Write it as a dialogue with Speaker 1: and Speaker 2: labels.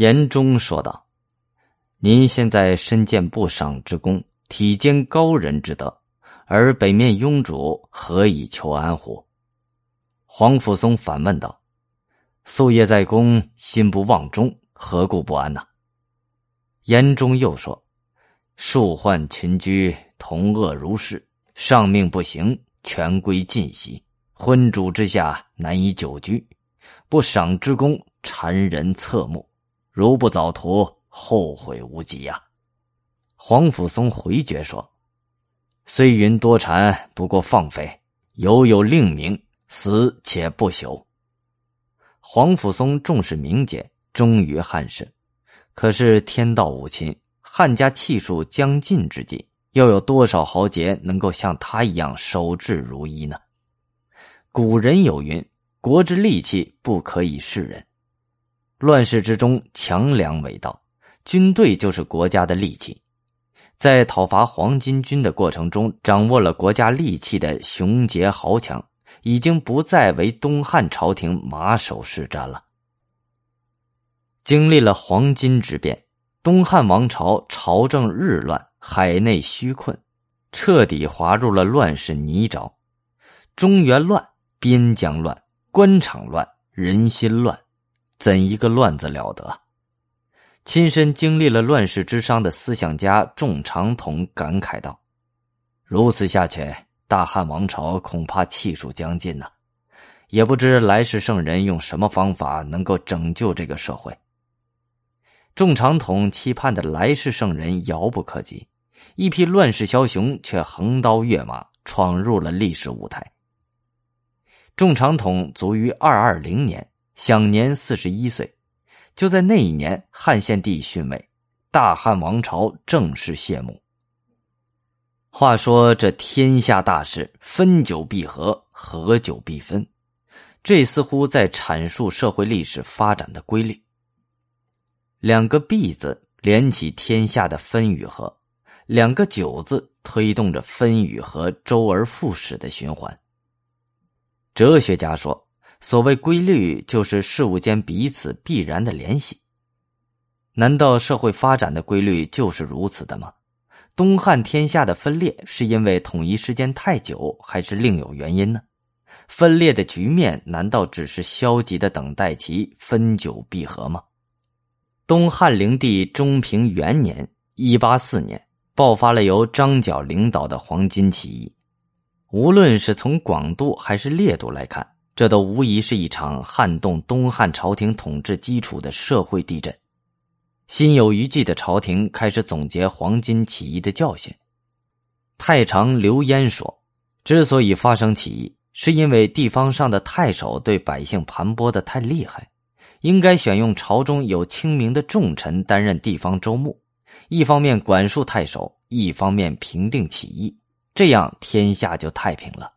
Speaker 1: 严中说道：“您现在身见不赏之功，体兼高人之德，而北面庸主何以求安乎？”黄甫松反问道：“夙夜在公，心不忘忠，何故不安呢？”严中又说：“数患群居，同恶如是，上命不行，权归尽息，昏主之下难以久居，不赏之功，谗人侧目，如不早图，后悔无及呀。”黄甫松回绝说：“虽云多谗，不过放飞，犹有令名。”死且不朽。黄甫松重视名节，忠于汉室。可是天道无亲，汉家气数将尽之际，又有多少豪杰能够像他一样守志如一呢？古人有云：“国之利器，不可以示人。”乱世之中，强梁为道，军队就是国家的利器。在讨伐黄巾军的过程中，掌握了国家利器的雄杰豪强。已经不再为东汉朝廷马首是瞻了。经历了黄巾之变，东汉王朝朝政日乱，海内虚困，彻底滑入了乱世泥沼。中原乱，边疆乱，官场乱，人心乱，怎一个乱字了得！亲身经历了乱世之伤的思想家仲长统感慨道：“如此下去。”大汉王朝恐怕气数将尽呐，也不知来世圣人用什么方法能够拯救这个社会。众长统期盼的来世圣人遥不可及，一批乱世枭雄却横刀跃马闯入了历史舞台。众长统卒于二二零年，享年四十一岁。就在那一年，汉献帝逊位，大汉王朝正式谢幕。话说这天下大事，分久必合，合久必分，这似乎在阐述社会历史发展的规律。两个“必”字连起天下的分与合，两个“久”字推动着分与合周而复始的循环。哲学家说，所谓规律，就是事物间彼此必然的联系。难道社会发展的规律就是如此的吗？东汉天下的分裂是因为统一时间太久，还是另有原因呢？分裂的局面难道只是消极的等待其分久必合吗？东汉灵帝中平元年（一八四年）爆发了由张角领导的黄巾起义。无论是从广度还是烈度来看，这都无疑是一场撼动东汉朝廷统治基础的社会地震。心有余悸的朝廷开始总结黄巾起义的教训。太常刘焉说：“之所以发生起义，是因为地方上的太守对百姓盘剥的太厉害，应该选用朝中有清明的重臣担任地方州牧，一方面管束太守，一方面平定起义，这样天下就太平了。”